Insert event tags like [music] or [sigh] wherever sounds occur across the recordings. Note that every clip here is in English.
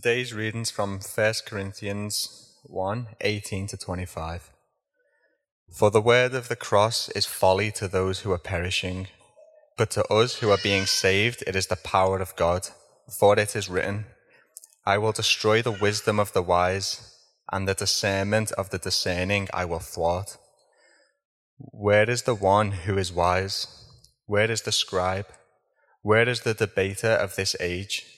Today's readings from 1 Corinthians 1 18 to 25. For the word of the cross is folly to those who are perishing, but to us who are being saved, it is the power of God. For it is written, I will destroy the wisdom of the wise, and the discernment of the discerning I will thwart. Where is the one who is wise? Where is the scribe? Where is the debater of this age?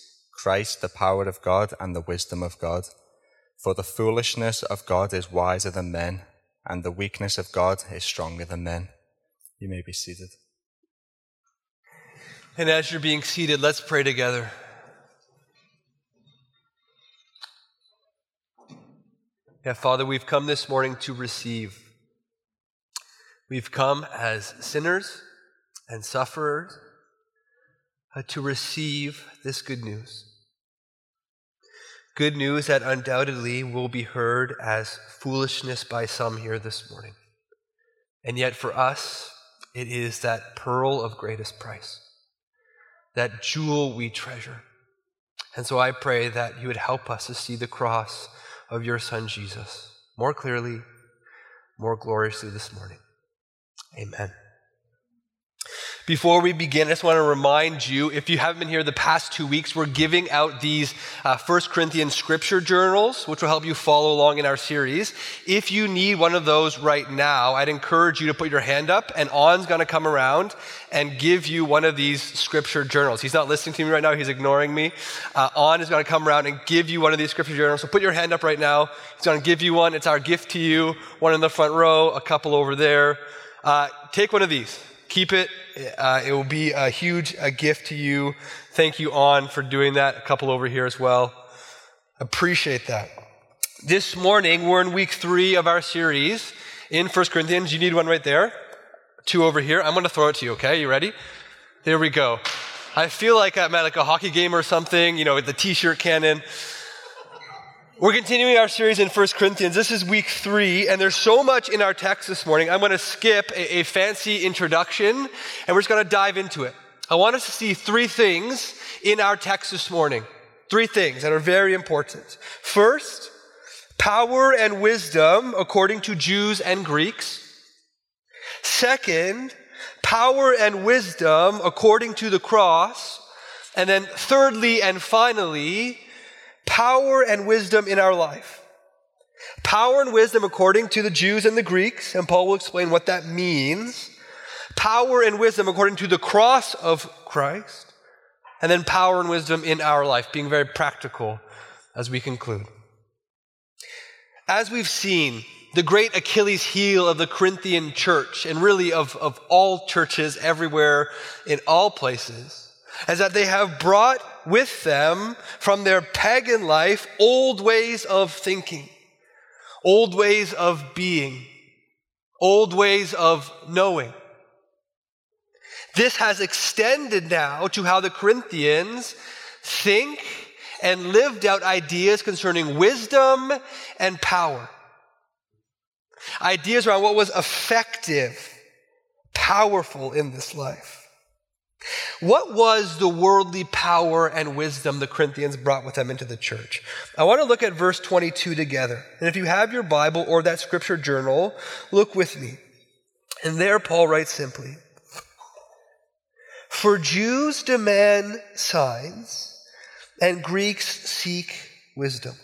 Christ, the power of God and the wisdom of God. For the foolishness of God is wiser than men, and the weakness of God is stronger than men. You may be seated. And as you're being seated, let's pray together. Yeah, Father, we've come this morning to receive. We've come as sinners and sufferers uh, to receive this good news. Good news that undoubtedly will be heard as foolishness by some here this morning. And yet, for us, it is that pearl of greatest price, that jewel we treasure. And so I pray that you would help us to see the cross of your Son Jesus more clearly, more gloriously this morning. Amen. Before we begin, I just want to remind you if you haven't been here the past two weeks, we're giving out these uh, 1 Corinthians scripture journals, which will help you follow along in our series. If you need one of those right now, I'd encourage you to put your hand up, and On's going to come around and give you one of these scripture journals. He's not listening to me right now, he's ignoring me. Uh, On is going to come around and give you one of these scripture journals. So put your hand up right now. He's going to give you one. It's our gift to you. One in the front row, a couple over there. Uh, take one of these. Keep it. Uh, it will be a huge a gift to you. Thank you, On, for doing that. A couple over here as well. Appreciate that. This morning, we're in week three of our series in 1 Corinthians. You need one right there. Two over here. I'm going to throw it to you, okay? You ready? There we go. I feel like I'm at like a hockey game or something, you know, with the t-shirt cannon. We're continuing our series in 1 Corinthians. This is week three, and there's so much in our text this morning. I'm going to skip a, a, fancy introduction, and we're just going to dive into it. I want us to see three things in our text this morning. Three things that are very important. First, power and wisdom according to Jews and Greeks. Second, power and wisdom according to the cross. And then thirdly and finally, power and wisdom in our life. Power and wisdom according to the Jews and the Greeks, and Paul will explain what that means. Power and wisdom according to the cross of Christ, and then power and wisdom in our life, being very practical as we conclude. As we've seen, the great Achilles heel of the Corinthian church, and really of, of all churches everywhere in all places, is that they have brought with them from their pagan life old ways of thinking, old ways of being, old ways of knowing. This has extended now to how the Corinthians think and lived out ideas concerning wisdom and power. Ideas around what was effective, powerful in this life. What was the worldly power and wisdom the Corinthians brought with them into the church? I want to look at verse 22 together. And if you have your Bible or that scripture journal, look with me. And there Paul writes simply For Jews demand signs, and Greeks seek wisdom.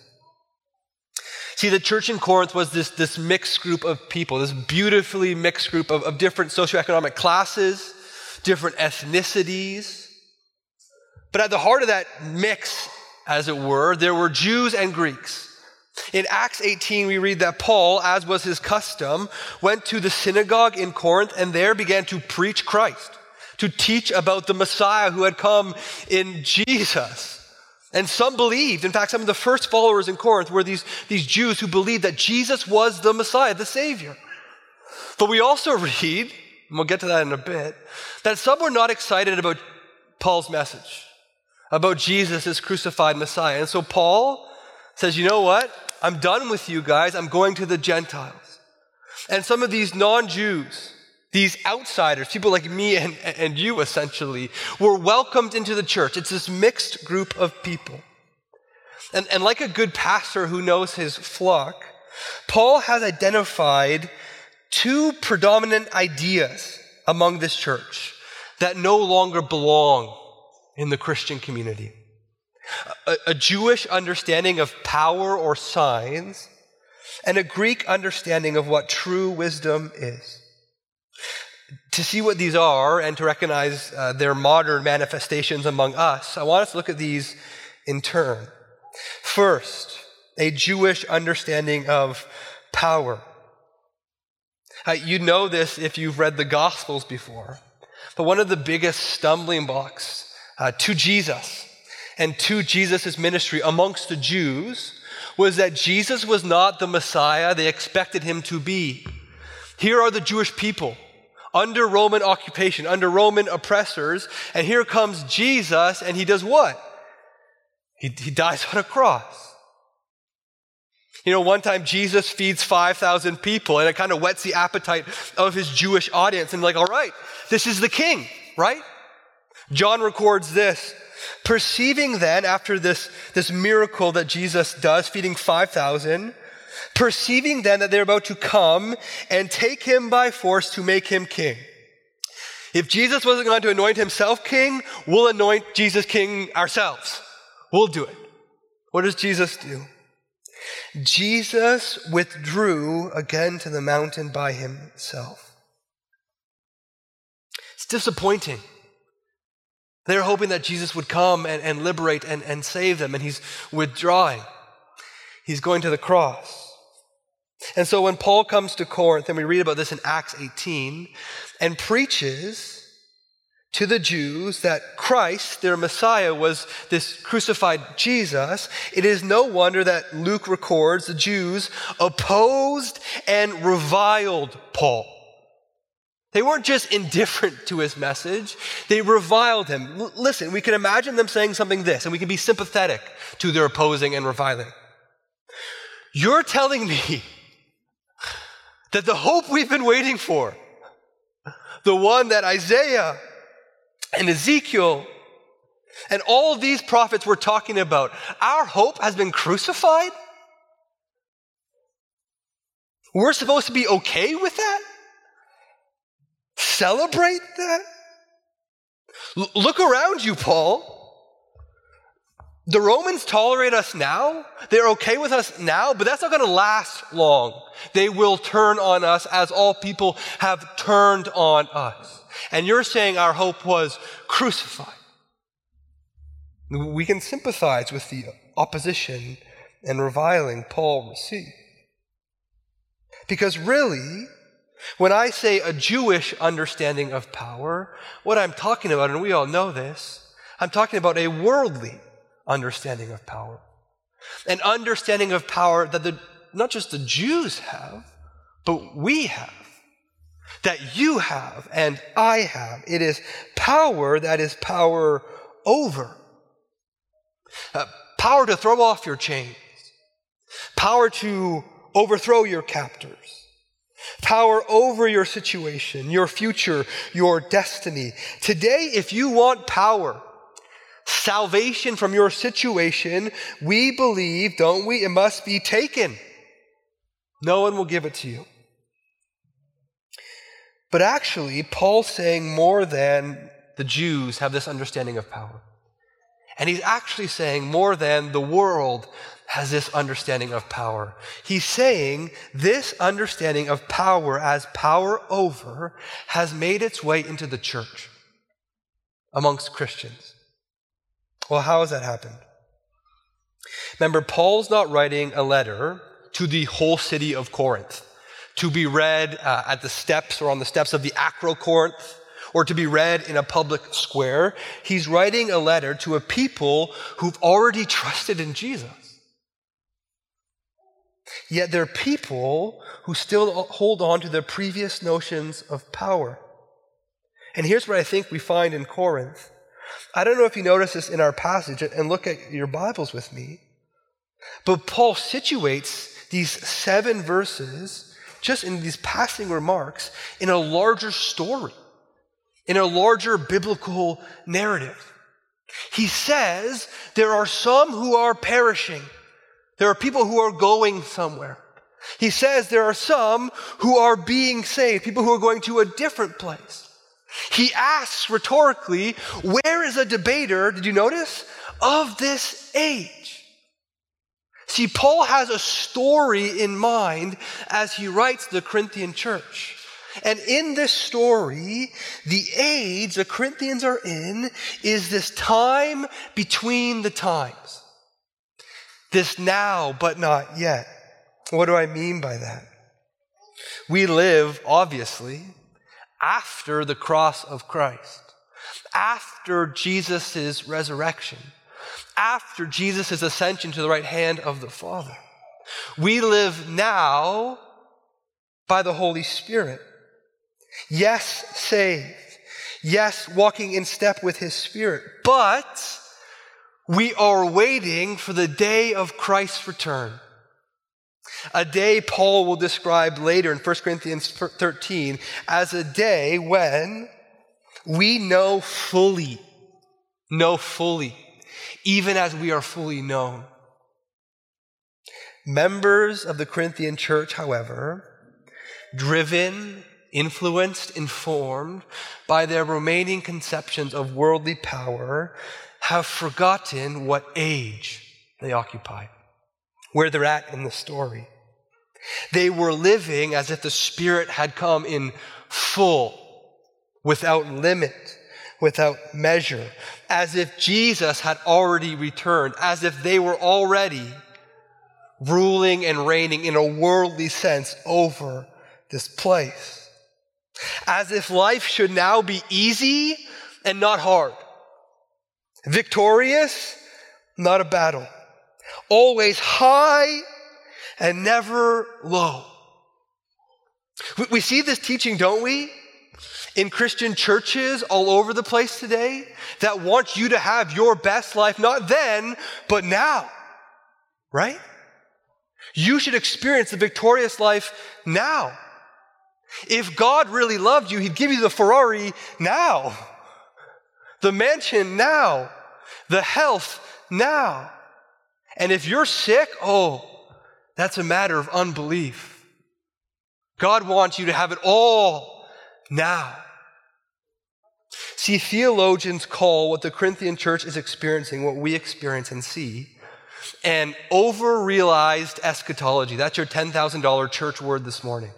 See, the church in Corinth was this, this mixed group of people, this beautifully mixed group of, of different socioeconomic classes different ethnicities. But at the heart of that mix, as it were, there were Jews and Greeks. In Acts 18, we read that Paul, as was his custom, went to the synagogue in Corinth and there began to preach Christ, to teach about the Messiah who had come in Jesus. And some believed, in fact, some of the first followers in Corinth were these, these Jews who believed that Jesus was the Messiah, the Savior. But we also [laughs] read, and we'll get to that in a bit, that some were not excited about Paul's message, about Jesus as crucified Messiah. And so Paul says, you know what? I'm done with you guys. I'm going to the Gentiles. And some of these non Jews, these outsiders, people like me and, and you essentially, were welcomed into the church. It's this mixed group of people. And, and like a good pastor who knows his flock, Paul has identified two predominant ideas among this church that no longer belong in the Christian community a, a Jewish understanding of power or signs, and a Greek understanding of what true wisdom is. To see what these are and to recognize uh, their modern manifestations among us, I want us to look at these in turn. First, a Jewish understanding of power. Uh, you know this if you've read the Gospels before, but one of the biggest stumbling blocks uh, to Jesus and to Jesus' ministry amongst the Jews was that Jesus was not the Messiah they expected him to be. Here are the Jewish people under Roman occupation, under Roman oppressors, and here comes Jesus, and he does what? He, he dies on a cross. You know, one time Jesus feeds 5,000 people, and it kind of whets the appetite of his Jewish audience, and like, all right, this is the king, right? John records this Perceiving then, after this, this miracle that Jesus does, feeding 5,000, perceiving then that they're about to come and take him by force to make him king. If Jesus wasn't going to anoint himself king, we'll anoint Jesus king ourselves. We'll do it. What does Jesus do? Jesus withdrew again to the mountain by himself. It's disappointing. They're hoping that Jesus would come and, and liberate and, and save them, and he's withdrawing. He's going to the cross. And so when Paul comes to Corinth, and we read about this in Acts 18, and preaches to the Jews that Christ, their Messiah, was this crucified Jesus, it is no wonder that Luke records the Jews opposed and reviled Paul. They weren't just indifferent to his message, they reviled him. L- listen, we can imagine them saying something this, and we can be sympathetic to their opposing and reviling. You're telling me that the hope we've been waiting for, the one that Isaiah and Ezekiel and all these prophets were talking about, our hope has been crucified? We're supposed to be okay with that? celebrate that? L- look around you, Paul. The Romans tolerate us now. They're okay with us now, but that's not going to last long. They will turn on us as all people have turned on us. And you're saying our hope was crucified. We can sympathize with the opposition and reviling Paul received. Because really, when I say a Jewish understanding of power, what I'm talking about, and we all know this, I'm talking about a worldly understanding of power. An understanding of power that the, not just the Jews have, but we have. That you have and I have. It is power that is power over. Uh, power to throw off your chains. Power to overthrow your captors power over your situation, your future, your destiny. Today, if you want power, salvation from your situation, we believe, don't we? It must be taken. No one will give it to you. But actually, Paul's saying more than the Jews have this understanding of power. And he's actually saying more than the world has this understanding of power. He's saying this understanding of power as power over has made its way into the church amongst Christians. Well, how has that happened? Remember, Paul's not writing a letter to the whole city of Corinth to be read uh, at the steps or on the steps of the Acrocorinth or to be read in a public square. He's writing a letter to a people who've already trusted in Jesus. Yet they're people who still hold on to their previous notions of power. And here's what I think we find in Corinth. I don't know if you notice this in our passage, and look at your Bibles with me. But Paul situates these seven verses, just in these passing remarks, in a larger story, in a larger biblical narrative. He says there are some who are perishing, there are people who are going somewhere. He says there are some who are being saved, people who are going to a different place. He asks rhetorically, Where is a debater, did you notice, of this age? See, Paul has a story in mind as he writes the Corinthian church. And in this story, the age the Corinthians are in is this time between the times. This now, but not yet. What do I mean by that? We live, obviously, after the cross of Christ, after Jesus' resurrection, after Jesus' ascension to the right hand of the Father. We live now by the Holy Spirit. Yes, saved. Yes, walking in step with His Spirit. But we are waiting for the day of Christ's return. A day Paul will describe later in 1 Corinthians 13 as a day when we know fully, know fully, even as we are fully known. Members of the Corinthian church, however, driven, influenced, informed by their remaining conceptions of worldly power, have forgotten what age they occupy where they're at in the story. They were living as if the Spirit had come in full, without limit, without measure, as if Jesus had already returned, as if they were already ruling and reigning in a worldly sense over this place. As if life should now be easy and not hard, victorious, not a battle always high and never low. We see this teaching, don't we? In Christian churches all over the place today that want you to have your best life, not then, but now. Right? You should experience the victorious life now. If God really loved you, He'd give you the Ferrari now, the mansion now, the health now. And if you're sick, oh, that's a matter of unbelief. God wants you to have it all now. See, theologians call what the Corinthian church is experiencing, what we experience and see, an over realized eschatology. That's your $10,000 church word this morning.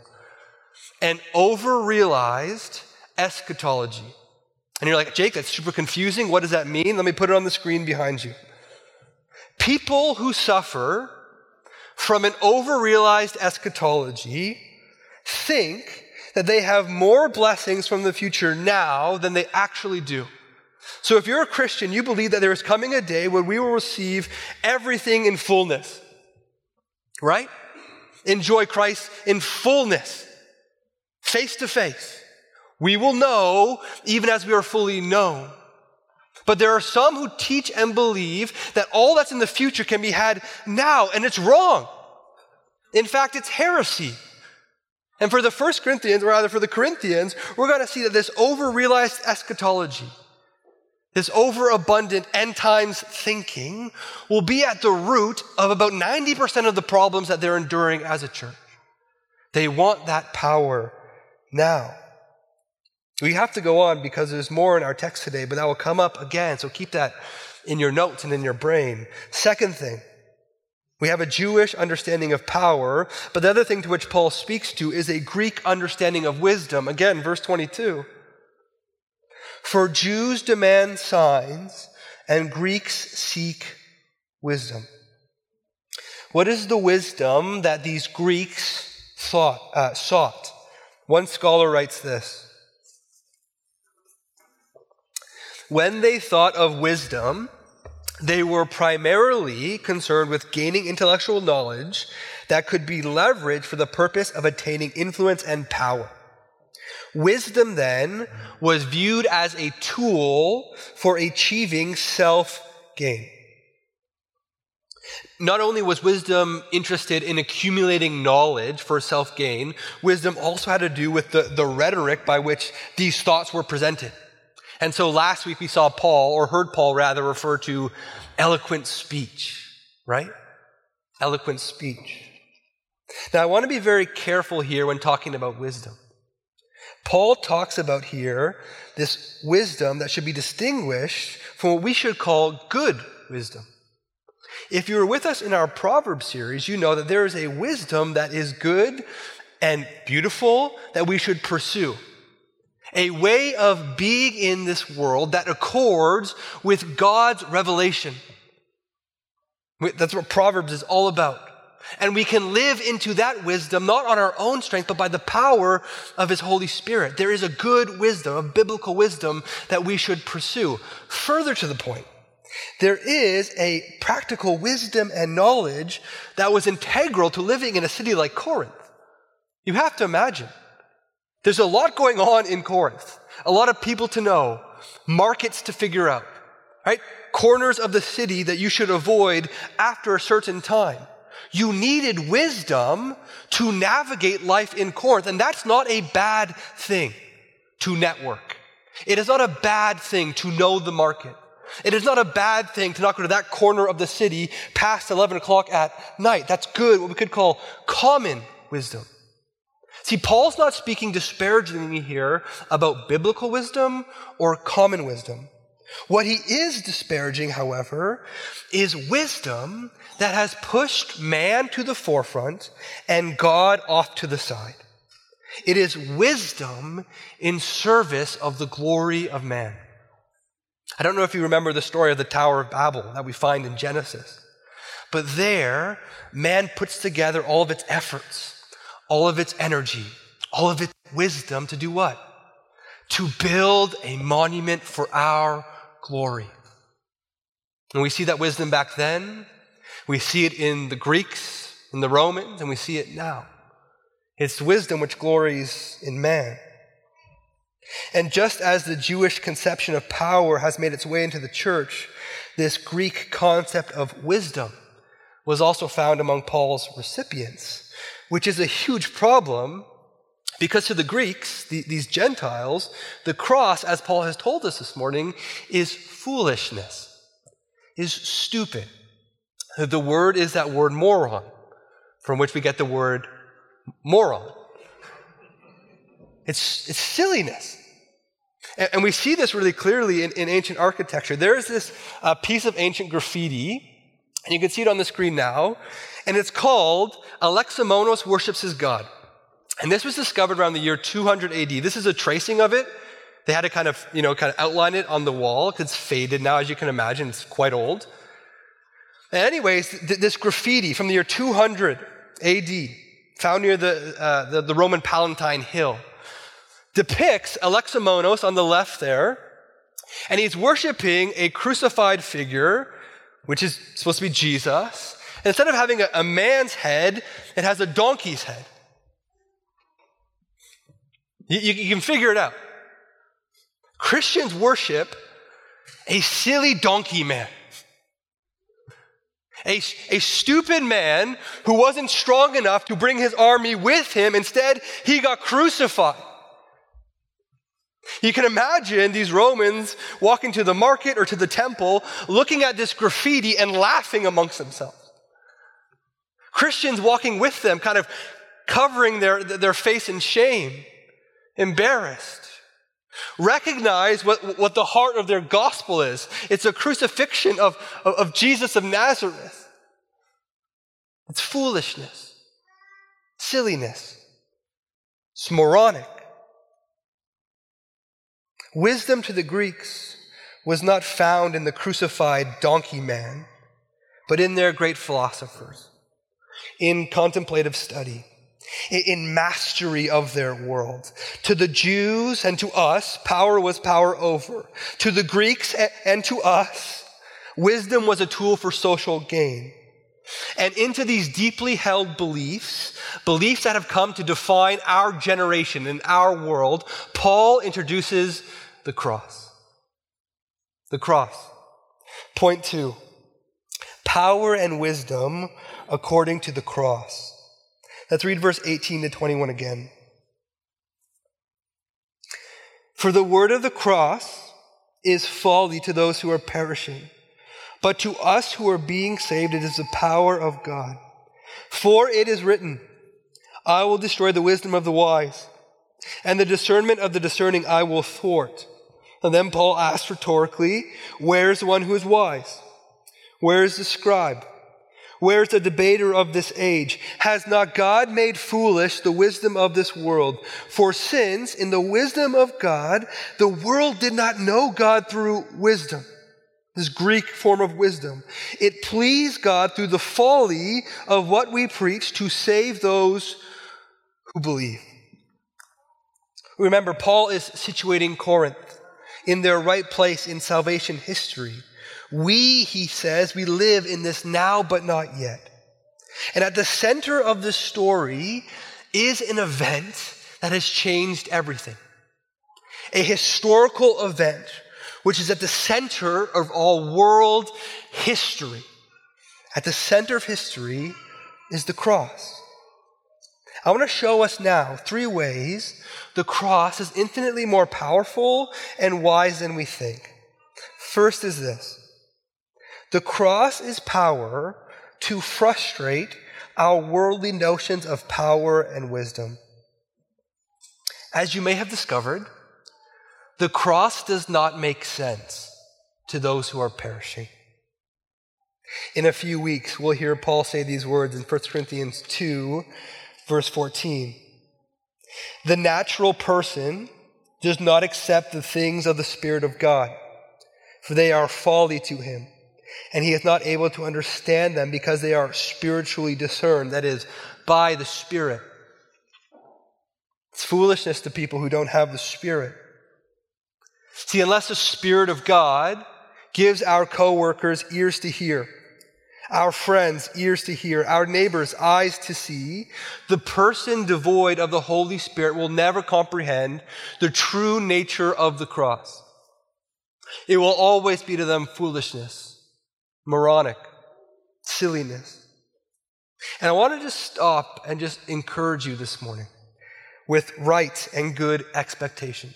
An over realized eschatology. And you're like, Jake, that's super confusing. What does that mean? Let me put it on the screen behind you. People who suffer from an overrealized eschatology think that they have more blessings from the future now than they actually do. So if you're a Christian, you believe that there is coming a day when we will receive everything in fullness. Right? Enjoy Christ in fullness, face to face. We will know even as we are fully known. But there are some who teach and believe that all that's in the future can be had now, and it's wrong. In fact, it's heresy. And for the first Corinthians, or rather for the Corinthians, we're going to see that this over-realized eschatology, this overabundant end times thinking, will be at the root of about 90% of the problems that they're enduring as a church. They want that power now. We have to go on because there's more in our text today, but that will come up again. So keep that in your notes and in your brain. Second thing, we have a Jewish understanding of power, but the other thing to which Paul speaks to is a Greek understanding of wisdom. Again, verse 22. For Jews demand signs, and Greeks seek wisdom. What is the wisdom that these Greeks thought, uh, sought? One scholar writes this When they thought of wisdom, they were primarily concerned with gaining intellectual knowledge that could be leveraged for the purpose of attaining influence and power. Wisdom then was viewed as a tool for achieving self gain. Not only was wisdom interested in accumulating knowledge for self gain, wisdom also had to do with the, the rhetoric by which these thoughts were presented. And so last week we saw Paul, or heard Paul rather, refer to eloquent speech, right? Eloquent speech. Now I want to be very careful here when talking about wisdom. Paul talks about here this wisdom that should be distinguished from what we should call good wisdom. If you were with us in our Proverbs series, you know that there is a wisdom that is good and beautiful that we should pursue. A way of being in this world that accords with God's revelation. That's what Proverbs is all about. And we can live into that wisdom not on our own strength, but by the power of His Holy Spirit. There is a good wisdom, a biblical wisdom that we should pursue. Further to the point, there is a practical wisdom and knowledge that was integral to living in a city like Corinth. You have to imagine. There's a lot going on in Corinth, a lot of people to know, markets to figure out, right? Corners of the city that you should avoid after a certain time. You needed wisdom to navigate life in Corinth, and that's not a bad thing to network. It is not a bad thing to know the market. It is not a bad thing to not go to that corner of the city past 11 o'clock at night. That's good, what we could call common wisdom. See, Paul's not speaking disparagingly here about biblical wisdom or common wisdom. What he is disparaging, however, is wisdom that has pushed man to the forefront and God off to the side. It is wisdom in service of the glory of man. I don't know if you remember the story of the Tower of Babel that we find in Genesis, but there, man puts together all of its efforts, all of its energy, all of its wisdom to do what? To build a monument for our glory. And we see that wisdom back then. We see it in the Greeks, in the Romans, and we see it now. It's wisdom which glories in man. And just as the Jewish conception of power has made its way into the church, this Greek concept of wisdom was also found among Paul's recipients, which is a huge problem because to the Greeks, the, these Gentiles, the cross, as Paul has told us this morning, is foolishness, is stupid. The word is that word moron, from which we get the word moron. It's, it's silliness. And, and we see this really clearly in, in ancient architecture. There is this uh, piece of ancient graffiti, and you can see it on the screen now, and it's called Alexamenos Worships His God. And this was discovered around the year 200 AD. This is a tracing of it. They had to kind of, you know, kind of outline it on the wall. Because it's faded now, as you can imagine. It's quite old. And anyways, th- this graffiti from the year 200 AD, found near the, uh, the, the, Roman Palatine Hill, depicts Alexamenos on the left there, and he's worshiping a crucified figure, which is supposed to be Jesus. Instead of having a, a man's head, it has a donkey's head. You, you, you can figure it out. Christians worship a silly donkey man. A, a stupid man who wasn't strong enough to bring his army with him. Instead, he got crucified. You can imagine these Romans walking to the market or to the temple, looking at this graffiti and laughing amongst themselves. Christians walking with them, kind of covering their, their face in shame embarrassed. Recognize what, what the heart of their gospel is it's a crucifixion of, of, of Jesus of Nazareth. It's foolishness, silliness, it's moronic. Wisdom to the Greeks was not found in the crucified donkey man, but in their great philosophers, in contemplative study in mastery of their world. To the Jews and to us, power was power over. To the Greeks and to us, wisdom was a tool for social gain. And into these deeply held beliefs, beliefs that have come to define our generation and our world, Paul introduces the cross. The cross. Point two power and wisdom according to the cross. Let's read verse 18 to 21 again. For the word of the cross is folly to those who are perishing, but to us who are being saved, it is the power of God. For it is written, I will destroy the wisdom of the wise, and the discernment of the discerning I will thwart. And then Paul asks rhetorically, Where is the one who is wise? Where is the scribe? Where's the debater of this age? Has not God made foolish the wisdom of this world? For since in the wisdom of God, the world did not know God through wisdom, this Greek form of wisdom, it pleased God through the folly of what we preach to save those who believe. Remember, Paul is situating Corinth in their right place in salvation history. We, he says, we live in this now but not yet. And at the center of the story is an event that has changed everything. A historical event which is at the center of all world history. At the center of history is the cross. I want to show us now three ways the cross is infinitely more powerful and wise than we think. First is this the cross is power to frustrate our worldly notions of power and wisdom. As you may have discovered, the cross does not make sense to those who are perishing. In a few weeks, we'll hear Paul say these words in 1 Corinthians 2, verse 14. The natural person does not accept the things of the Spirit of God, for they are folly to him and he is not able to understand them because they are spiritually discerned, that is, by the Spirit. It's foolishness to people who don't have the Spirit. See, unless the Spirit of God gives our coworkers ears to hear, our friends ears to hear, our neighbors eyes to see, the person devoid of the Holy Spirit will never comprehend the true nature of the cross. It will always be to them foolishness moronic, silliness. And I want to just stop and just encourage you this morning with right and good expectations.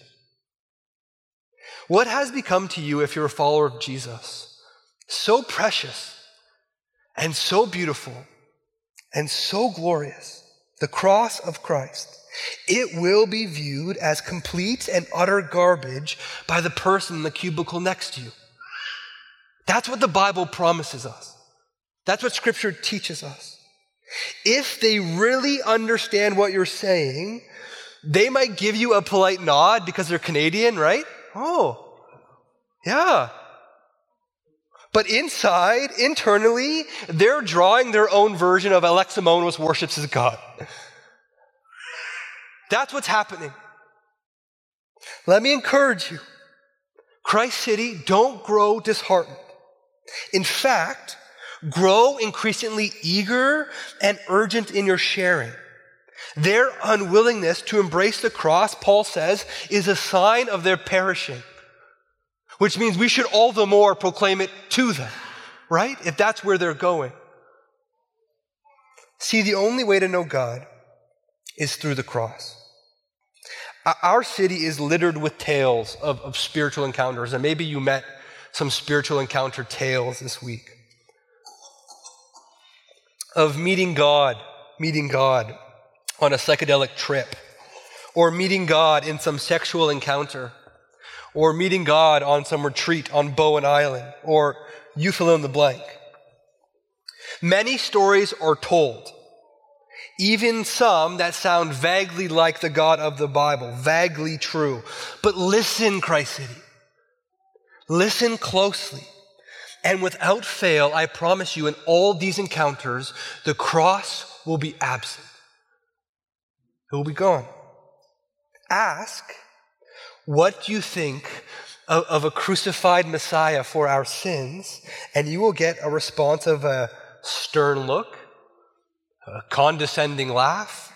What has become to you, if you're a follower of Jesus, so precious and so beautiful and so glorious, the cross of Christ, it will be viewed as complete and utter garbage by the person in the cubicle next to you. That's what the Bible promises us. That's what Scripture teaches us. If they really understand what you're saying, they might give you a polite nod because they're Canadian, right? Oh, yeah. But inside, internally, they're drawing their own version of Alexamenos worships as God. That's what's happening. Let me encourage you. Christ City, don't grow disheartened. In fact, grow increasingly eager and urgent in your sharing. Their unwillingness to embrace the cross, Paul says, is a sign of their perishing, which means we should all the more proclaim it to them, right? If that's where they're going. See, the only way to know God is through the cross. Our city is littered with tales of, of spiritual encounters, and maybe you met some spiritual encounter tales this week of meeting God, meeting God on a psychedelic trip, or meeting God in some sexual encounter, or meeting God on some retreat on Bowen Island, or you fill in the blank. Many stories are told, even some that sound vaguely like the God of the Bible, vaguely true. But listen, Christ City. Listen closely. And without fail, I promise you, in all these encounters, the cross will be absent. It will be gone. Ask, what do you think of, of a crucified Messiah for our sins? And you will get a response of a stern look, a condescending laugh,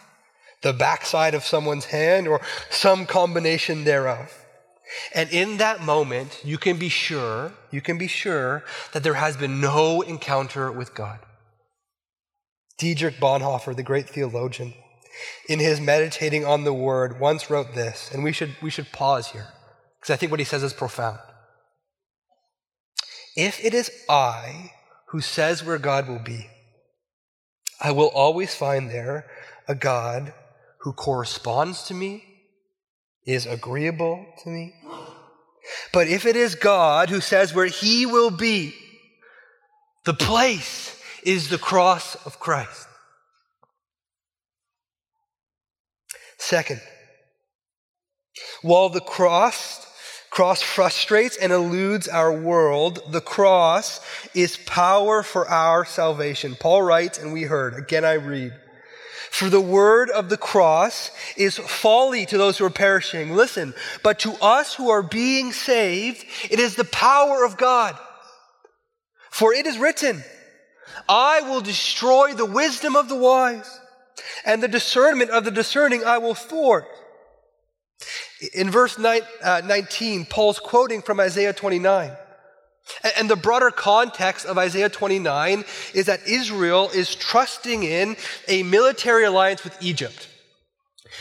the backside of someone's hand, or some combination thereof. And in that moment, you can be sure, you can be sure that there has been no encounter with God. Dietrich Bonhoeffer, the great theologian, in his meditating on the word, once wrote this, and we should, we should pause here, because I think what he says is profound. If it is I who says where God will be, I will always find there a God who corresponds to me, is agreeable to me. But if it is God who says where he will be, the place is the cross of Christ. Second, while the cross cross frustrates and eludes our world, the cross is power for our salvation. Paul writes, and we heard, again I read, for the word of the cross is folly to those who are perishing. Listen, but to us who are being saved, it is the power of God. For it is written, I will destroy the wisdom of the wise, and the discernment of the discerning I will thwart. In verse uh, 19, Paul's quoting from Isaiah 29. And the broader context of Isaiah 29 is that Israel is trusting in a military alliance with Egypt.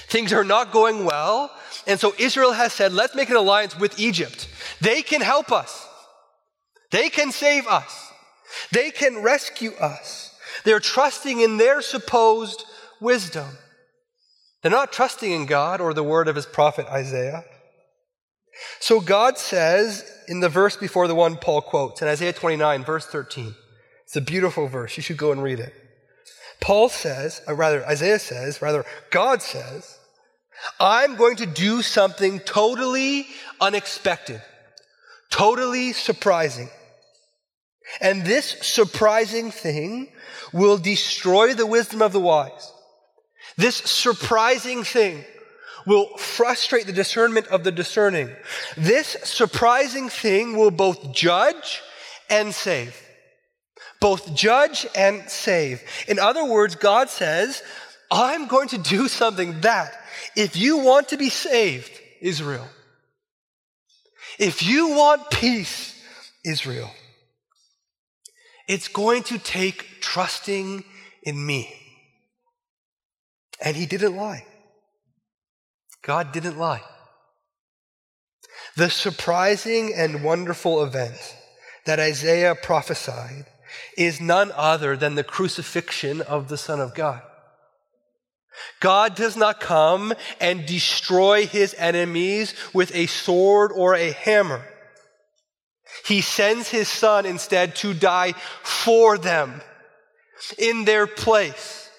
Things are not going well, and so Israel has said, let's make an alliance with Egypt. They can help us, they can save us, they can rescue us. They're trusting in their supposed wisdom. They're not trusting in God or the word of his prophet Isaiah. So God says in the verse before the one Paul quotes, in Isaiah 29, verse 13, it's a beautiful verse. You should go and read it. Paul says, or rather, Isaiah says, rather, God says, I'm going to do something totally unexpected, totally surprising. And this surprising thing will destroy the wisdom of the wise. This surprising thing will frustrate the discernment of the discerning. This surprising thing will both judge and save. Both judge and save. In other words, God says, I'm going to do something that, if you want to be saved, Israel, if you want peace, Israel, it's going to take trusting in me. And he didn't lie. God didn't lie. The surprising and wonderful event that Isaiah prophesied is none other than the crucifixion of the Son of God. God does not come and destroy his enemies with a sword or a hammer. He sends his son instead to die for them in their place.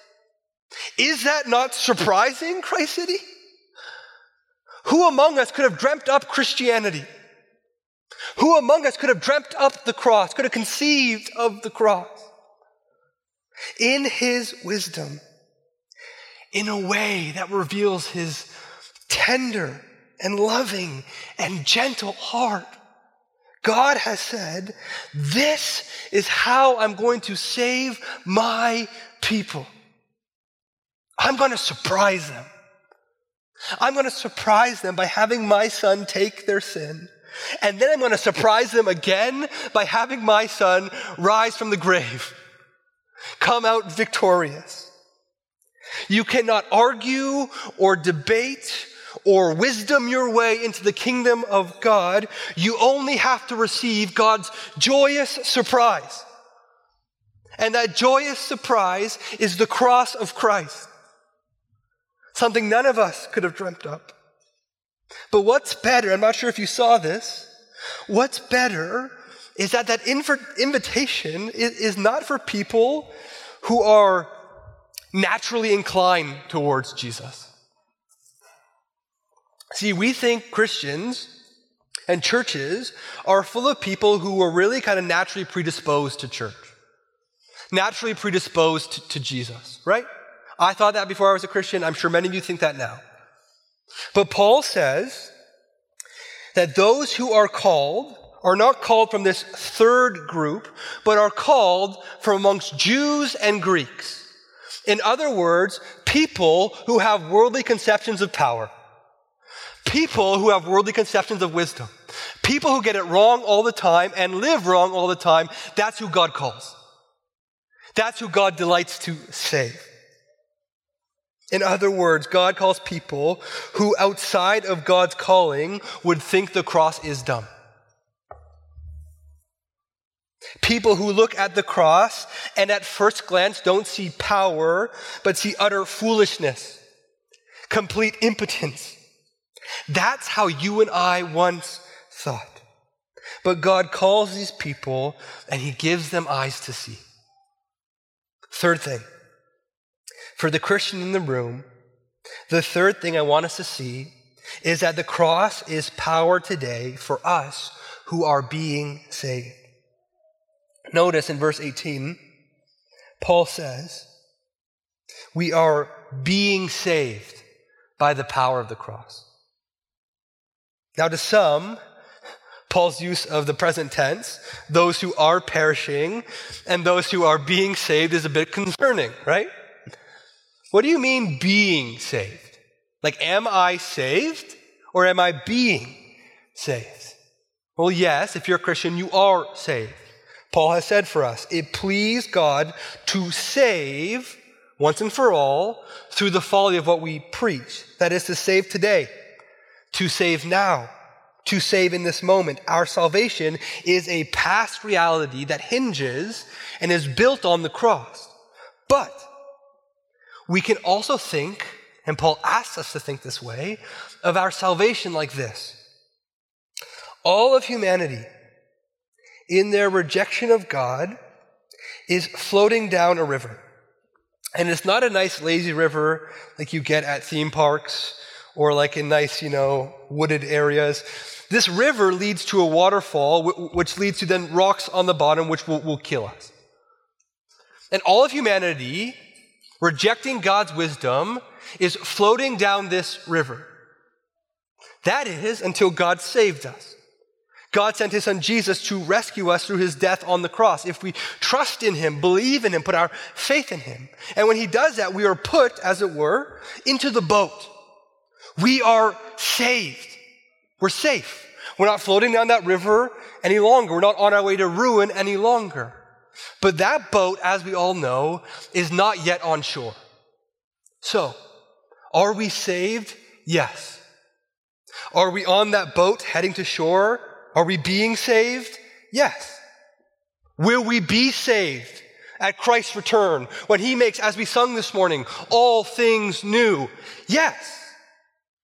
Is that not surprising, Christ City? Who among us could have dreamt up Christianity? Who among us could have dreamt up the cross, could have conceived of the cross? In his wisdom, in a way that reveals his tender and loving and gentle heart, God has said, This is how I'm going to save my people. I'm going to surprise them. I'm going to surprise them by having my son take their sin. And then I'm going to surprise them again by having my son rise from the grave, come out victorious. You cannot argue or debate or wisdom your way into the kingdom of God. You only have to receive God's joyous surprise. And that joyous surprise is the cross of Christ something none of us could have dreamt up. But what's better, I'm not sure if you saw this, what's better is that that invitation is not for people who are naturally inclined towards Jesus. See, we think Christians and churches are full of people who are really kind of naturally predisposed to church, naturally predisposed to, to Jesus, right? I thought that before I was a Christian. I'm sure many of you think that now. But Paul says that those who are called are not called from this third group, but are called from amongst Jews and Greeks. In other words, people who have worldly conceptions of power, people who have worldly conceptions of wisdom, people who get it wrong all the time and live wrong all the time. That's who God calls. That's who God delights to save. In other words, God calls people who outside of God's calling would think the cross is dumb. People who look at the cross and at first glance don't see power, but see utter foolishness, complete impotence. That's how you and I once thought. But God calls these people and He gives them eyes to see. Third thing, for the Christian in the room, the third thing I want us to see is that the cross is power today for us who are being saved. Notice in verse 18, Paul says, We are being saved by the power of the cross. Now, to some, Paul's use of the present tense, those who are perishing and those who are being saved, is a bit concerning, right? What do you mean being saved? Like, am I saved or am I being saved? Well, yes, if you're a Christian, you are saved. Paul has said for us, it pleased God to save once and for all through the folly of what we preach. That is to save today, to save now, to save in this moment. Our salvation is a past reality that hinges and is built on the cross. But we can also think, and Paul asks us to think this way, of our salvation like this. All of humanity in their rejection of God is floating down a river. And it's not a nice lazy river like you get at theme parks or like in nice, you know, wooded areas. This river leads to a waterfall, which leads to then rocks on the bottom, which will, will kill us. And all of humanity, rejecting God's wisdom, is floating down this river. That is until God saved us. God sent his son Jesus to rescue us through his death on the cross. If we trust in him, believe in him, put our faith in him. And when he does that, we are put, as it were, into the boat. We are saved. We're safe. We're not floating down that river any longer. We're not on our way to ruin any longer. But that boat, as we all know, is not yet on shore. So, are we saved? Yes. Are we on that boat heading to shore? Are we being saved? Yes. Will we be saved at Christ's return when he makes, as we sung this morning, all things new? Yes.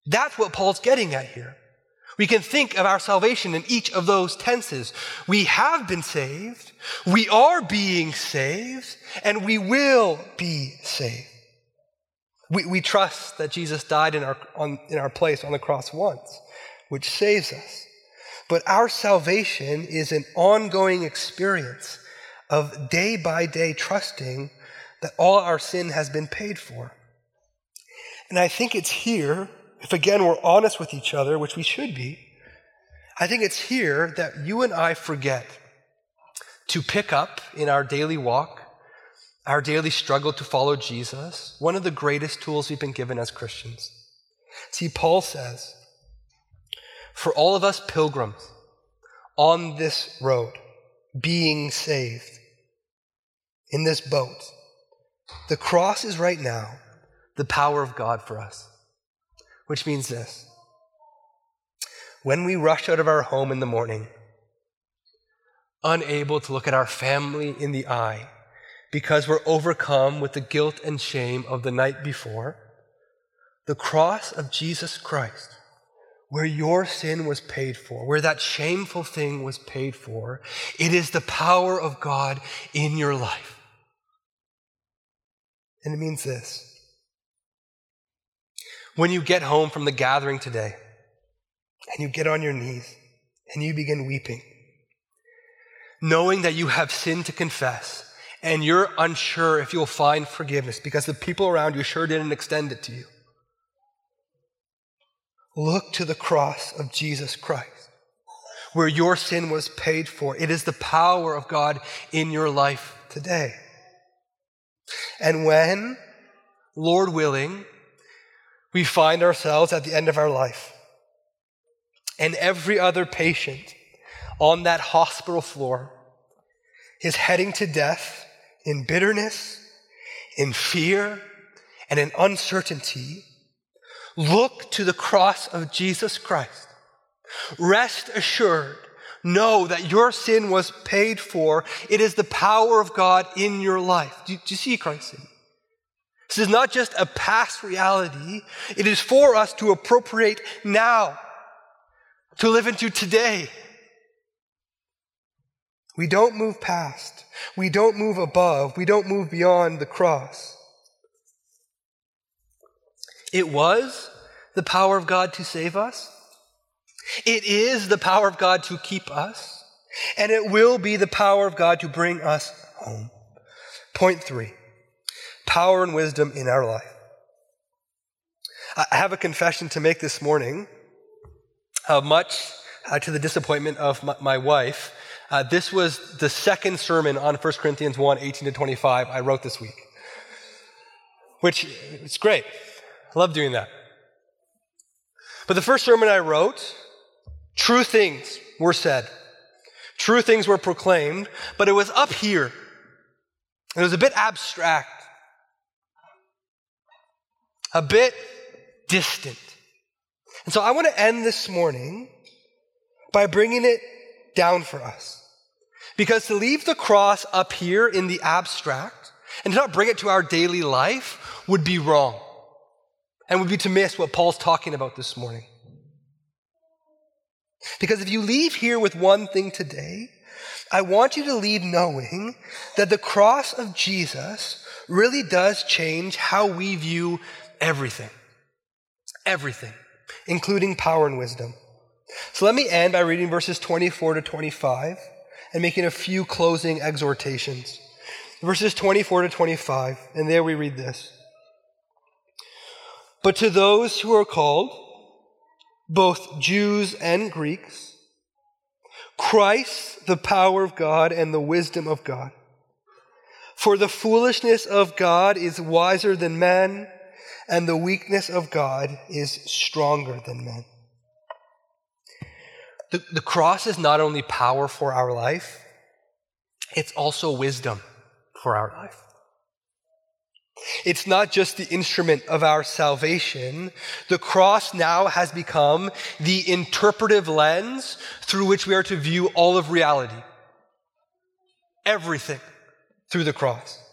That's what Paul's getting at here. We can think of our salvation in each of those tenses. We have been saved, we are being saved, and we will be saved. We, we trust that Jesus died in our, on, in our place on the cross once, which saves us. But our salvation is an ongoing experience of day by day trusting that all our sin has been paid for. And I think it's here, if again we're honest with each other, which we should be, I think it's here that you and I forget to pick up in our daily walk, our daily struggle to follow Jesus, one of the greatest tools we've been given as Christians. See, Paul says, for all of us pilgrims on this road, being saved in this boat. The cross is right now the power of God for us, which means this. When we rush out of our home in the morning, unable to look at our family in the eye because we're overcome with the guilt and shame of the night before, the cross of Jesus Christ where your sin was paid for, where that shameful thing was paid for, it is the power of God in your life. And it means this. When you get home from the gathering today and you get on your knees and you begin weeping, knowing that you have sin to confess and you're unsure if you'll find forgiveness because the people around you sure didn't extend it to you, look to the cross of Jesus Christ where your sin was paid for. It is the power of God in your life today. And when, Lord willing, we find ourselves at the end of our life, and every other patient on that hospital floor is heading to death in bitterness, in fear, and in uncertainty, look to the cross of Jesus Christ. Rest assured, know that your sin was paid for. It is the power of God in your life. Do, do you see Christ? This is not just a past reality, it is for us to appropriate now to live into today. We don't move past. We don't move above. We don't move beyond the cross. It was the power of God to save us. It is the power of God to keep us. And it will be the power of God to bring us home. Point three power and wisdom in our life. I have a confession to make this morning. Uh, much uh, to the disappointment of my, my wife, uh, this was the second sermon on 1 Corinthians 1 18 to 25 I wrote this week, which it's great. I love doing that. But the first sermon I wrote, true things were said, true things were proclaimed, but it was up here. It was a bit abstract, a bit distant. And so I want to end this morning by bringing it down for us. Because to leave the cross up here in the abstract and to not bring it to our daily life would be wrong and would be to miss what Paul's talking about this morning. Because if you leave here with one thing today, I want you to leave knowing that the cross of Jesus really does change how we view everything. Everything including power and wisdom. So let me end by reading verses 24 to 25 and making a few closing exhortations. Verses 24 to 25, and there we read this. But to those who are called, both Jews and Greeks, Christ, the power of God and the wisdom of God. For the foolishness of God is wiser than man and the weakness of God is stronger than men. The, the cross is not only power for our life, it's also wisdom for our life. It's not just the instrument of our salvation. The cross now has become the interpretive lens through which we are to view all of reality. Everything through the cross.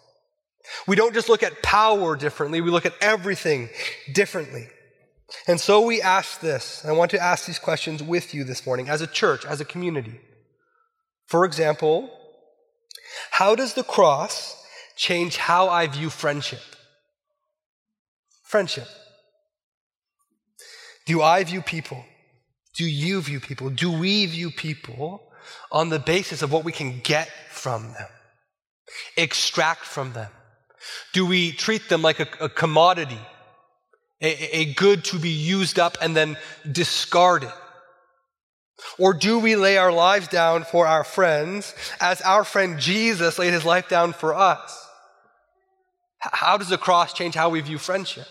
We don't just look at power differently, we look at everything differently. And so we ask this. I want to ask these questions with you this morning as a church, as a community. For example, how does the cross change how I view friendship? Friendship. Do I view people? Do you view people? Do we view people on the basis of what we can get from them, extract from them? Do we treat them like a, a commodity, a, a good to be used up and then discarded? Or do we lay our lives down for our friends as our friend Jesus laid his life down for us? How does the cross change how we view friendship?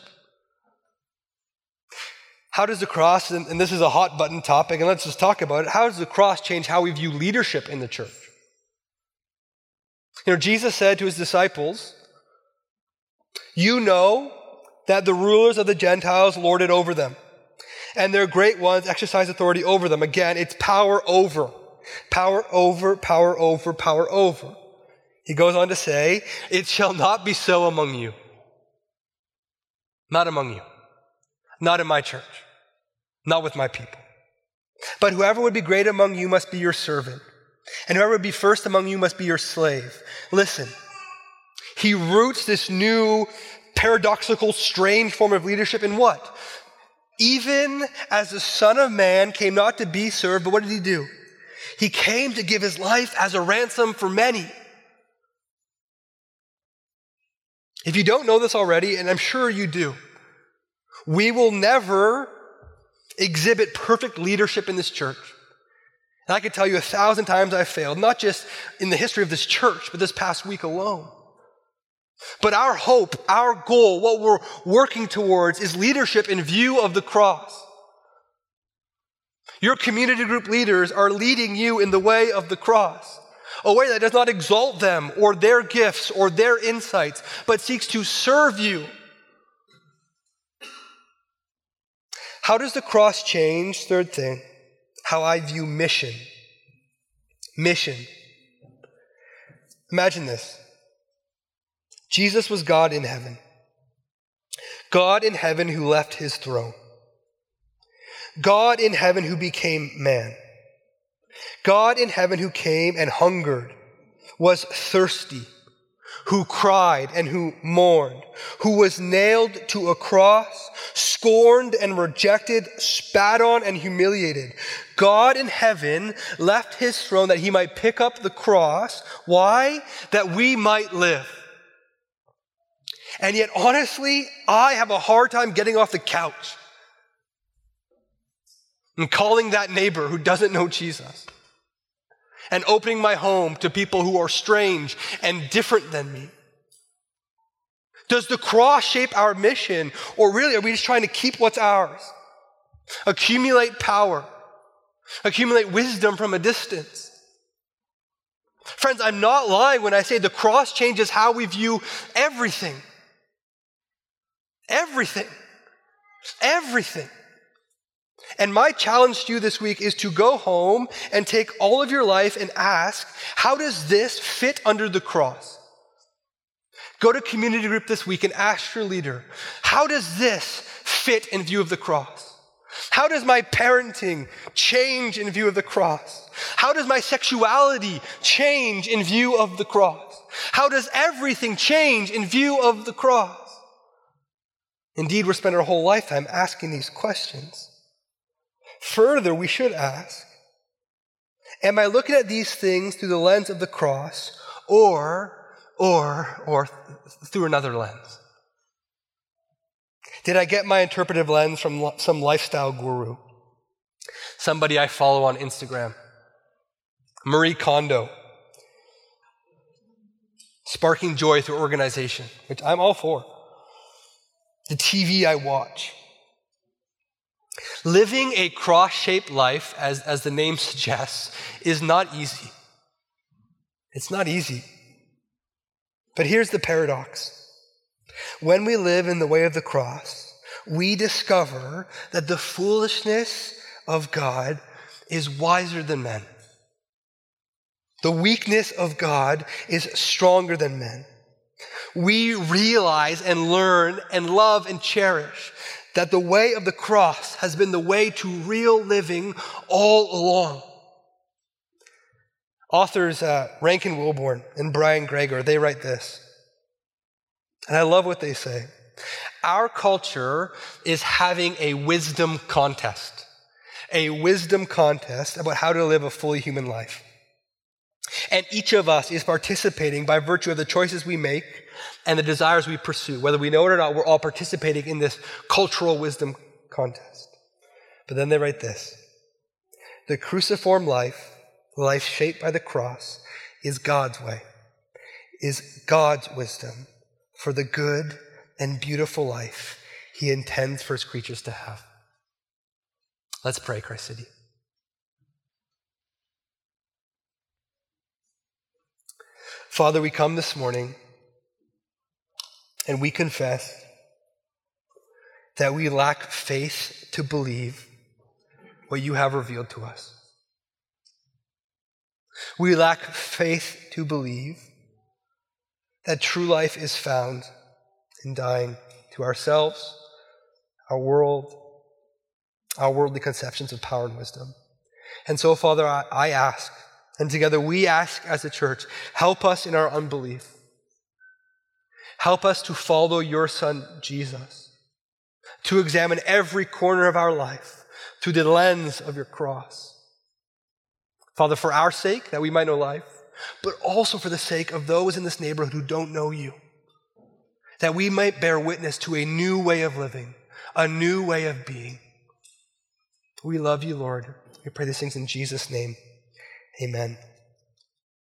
How does the cross, and this is a hot button topic, and let's just talk about it. How does the cross change how we view leadership in the church? You know, Jesus said to his disciples, you know that the rulers of the Gentiles lord it over them, and their great ones exercise authority over them. Again, it's power over. Power over, power over, power over. He goes on to say, It shall not be so among you. Not among you. Not in my church. Not with my people. But whoever would be great among you must be your servant. And whoever would be first among you must be your slave. Listen, he roots this new, paradoxical, strange form of leadership in what? Even as the Son of Man came not to be served, but what did he do? He came to give his life as a ransom for many. If you don't know this already, and I'm sure you do, we will never exhibit perfect leadership in this church. And I could tell you a thousand times I've failed, not just in the history of this church, but this past week alone. But our hope, our goal, what we're working towards is leadership in view of the cross. Your community group leaders are leading you in the way of the cross, a way that does not exalt them or their gifts or their insights, but seeks to serve you. How does the cross change? Third thing, how I view mission. Mission. Imagine this Jesus was God in heaven, God in heaven who left his throne. God in heaven who became man. God in heaven who came and hungered, was thirsty, who cried and who mourned, who was nailed to a cross, scorned and rejected, spat on and humiliated. God in heaven left his throne that he might pick up the cross. Why? That we might live. And yet, honestly, I have a hard time getting off the couch and calling that neighbor who doesn't know Jesus and opening my home to people who are strange and different than me? Does the cross shape our mission, or really are we just trying to keep what's ours? Accumulate power, accumulate wisdom from a distance. Friends, I'm not lying when I say the cross changes how we view everything. Everything. Everything. And my challenge to you this week is to go home and take all of your life and ask, how does this fit under the cross? Go to community group this week and ask your leader, how does this fit in view of the cross? How does my parenting change in view of the cross? How does my sexuality change in view of the cross? How does everything change in view of the cross? Indeed, we're spending our whole lifetime asking these questions. Further, we should ask Am I looking at these things through the lens of the cross or, or, or through another lens? Did I get my interpretive lens from some lifestyle guru? Somebody I follow on Instagram. Marie Kondo. Sparking joy through organization, which I'm all for. The TV I watch. Living a cross shaped life, as, as the name [laughs] suggests, is not easy. It's not easy. But here's the paradox when we live in the way of the cross, we discover that the foolishness of God is wiser than men. The weakness of God is stronger than men. We realize and learn and love and cherish that the way of the cross has been the way to real living all along. Authors uh, Rankin Wilbourne and Brian Gregor, they write this. And I love what they say. Our culture is having a wisdom contest, a wisdom contest about how to live a fully human life. And each of us is participating by virtue of the choices we make and the desires we pursue. Whether we know it or not, we're all participating in this cultural wisdom contest. But then they write this The cruciform life, the life shaped by the cross, is God's way, is God's wisdom for the good and beautiful life he intends for his creatures to have. Let's pray, Christ City. Father, we come this morning and we confess that we lack faith to believe what you have revealed to us. We lack faith to believe that true life is found in dying to ourselves, our world, our worldly conceptions of power and wisdom. And so, Father, I, I ask and together we ask as a church, help us in our unbelief. Help us to follow your Son, Jesus, to examine every corner of our life through the lens of your cross. Father, for our sake, that we might know life, but also for the sake of those in this neighborhood who don't know you. that we might bear witness to a new way of living, a new way of being. We love you, Lord. We pray these things in Jesus' name. Amen.